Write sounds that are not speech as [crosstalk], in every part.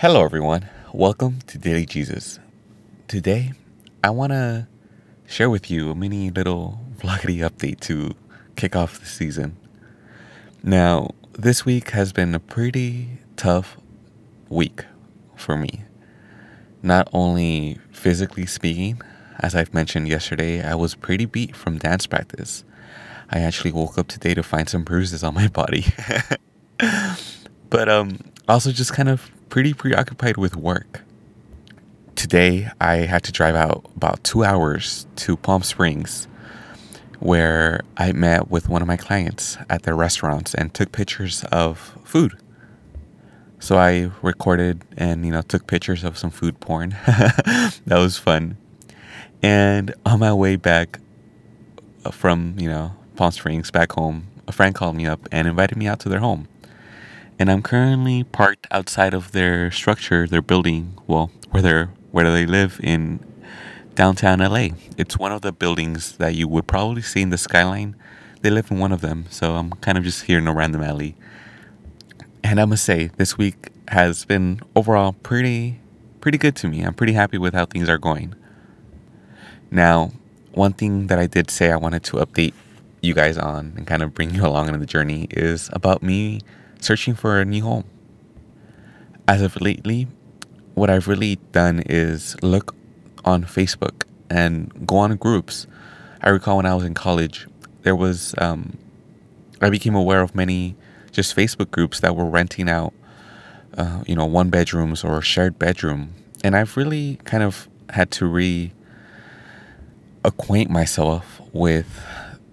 Hello, everyone. Welcome to Daily Jesus. Today, I want to share with you a mini little vloggity update to kick off the season. Now, this week has been a pretty tough week for me. Not only physically speaking, as I've mentioned yesterday, I was pretty beat from dance practice. I actually woke up today to find some bruises on my body. [laughs] but um also just kind of pretty preoccupied with work. Today, I had to drive out about two hours to Palm Springs, where I met with one of my clients at their restaurants and took pictures of food. So I recorded and you know took pictures of some food porn. [laughs] that was fun. And on my way back uh, from you know Palm Springs back home, a friend called me up and invited me out to their home and I'm currently parked outside of their structure, their building, well, where they where they live in downtown LA. It's one of the buildings that you would probably see in the skyline. They live in one of them, so I'm kind of just here in a random alley. And I must say, this week has been overall pretty pretty good to me. I'm pretty happy with how things are going. Now, one thing that I did say I wanted to update you guys on and kind of bring you along on the journey is about me searching for a new home. As of lately, what I've really done is look on Facebook and go on groups. I recall when I was in college, there was, um, I became aware of many just Facebook groups that were renting out, uh, you know, one bedrooms or shared bedroom. And I've really kind of had to re acquaint myself with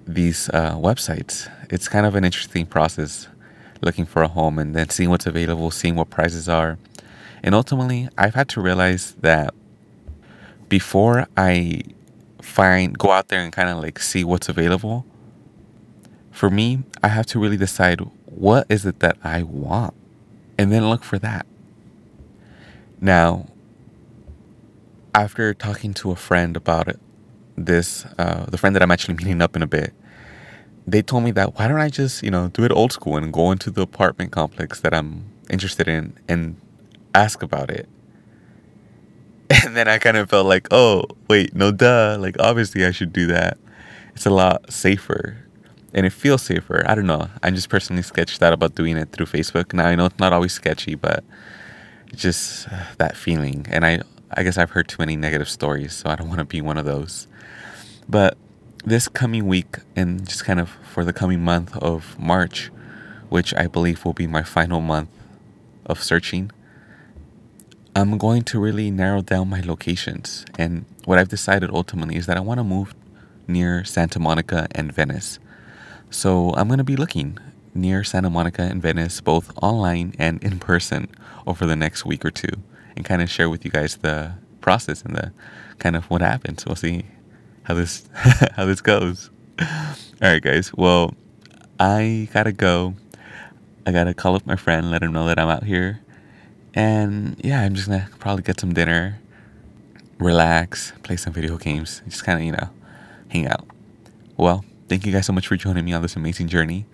these uh, websites. It's kind of an interesting process looking for a home and then seeing what's available, seeing what prices are. And ultimately, I've had to realize that before I find, go out there and kind of like see what's available, for me, I have to really decide what is it that I want and then look for that. Now, after talking to a friend about it, this, uh, the friend that I'm actually meeting up in a bit, they told me that why don't I just, you know, do it old school and go into the apartment complex that I'm interested in and ask about it. [laughs] And then I kind of felt like, oh, wait, no, duh. Like, obviously, I should do that. It's a lot safer and it feels safer. I don't know. I'm just personally sketched out about doing it through Facebook. Now, I know it's not always sketchy, but just uh, that feeling. And I, I guess I've heard too many negative stories, so I don't want to be one of those. But this coming week and just kind of for the coming month of March, which I believe will be my final month of searching, I'm going to really narrow down my locations. And what I've decided ultimately is that I want to move near Santa Monica and Venice. So I'm going to be looking near Santa Monica and Venice, both online and in person, over the next week or two, and kind of share with you guys the process and the kind of what happens. We'll see how this [laughs] how this goes. All right, guys. Well, I gotta go. I gotta call up my friend, let him know that I'm out here, and yeah, I'm just gonna probably get some dinner, relax, play some video games, just kind of you know, hang out. Well, thank you guys so much for joining me on this amazing journey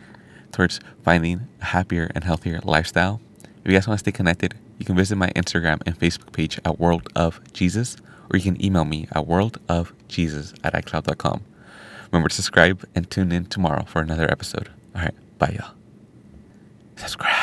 towards finding a happier and healthier lifestyle. If you guys want to stay connected, you can visit my Instagram and Facebook page at World of Jesus or you can email me at worldofjesus at icloud.com. Remember to subscribe and tune in tomorrow for another episode. All right, bye, y'all. Subscribe.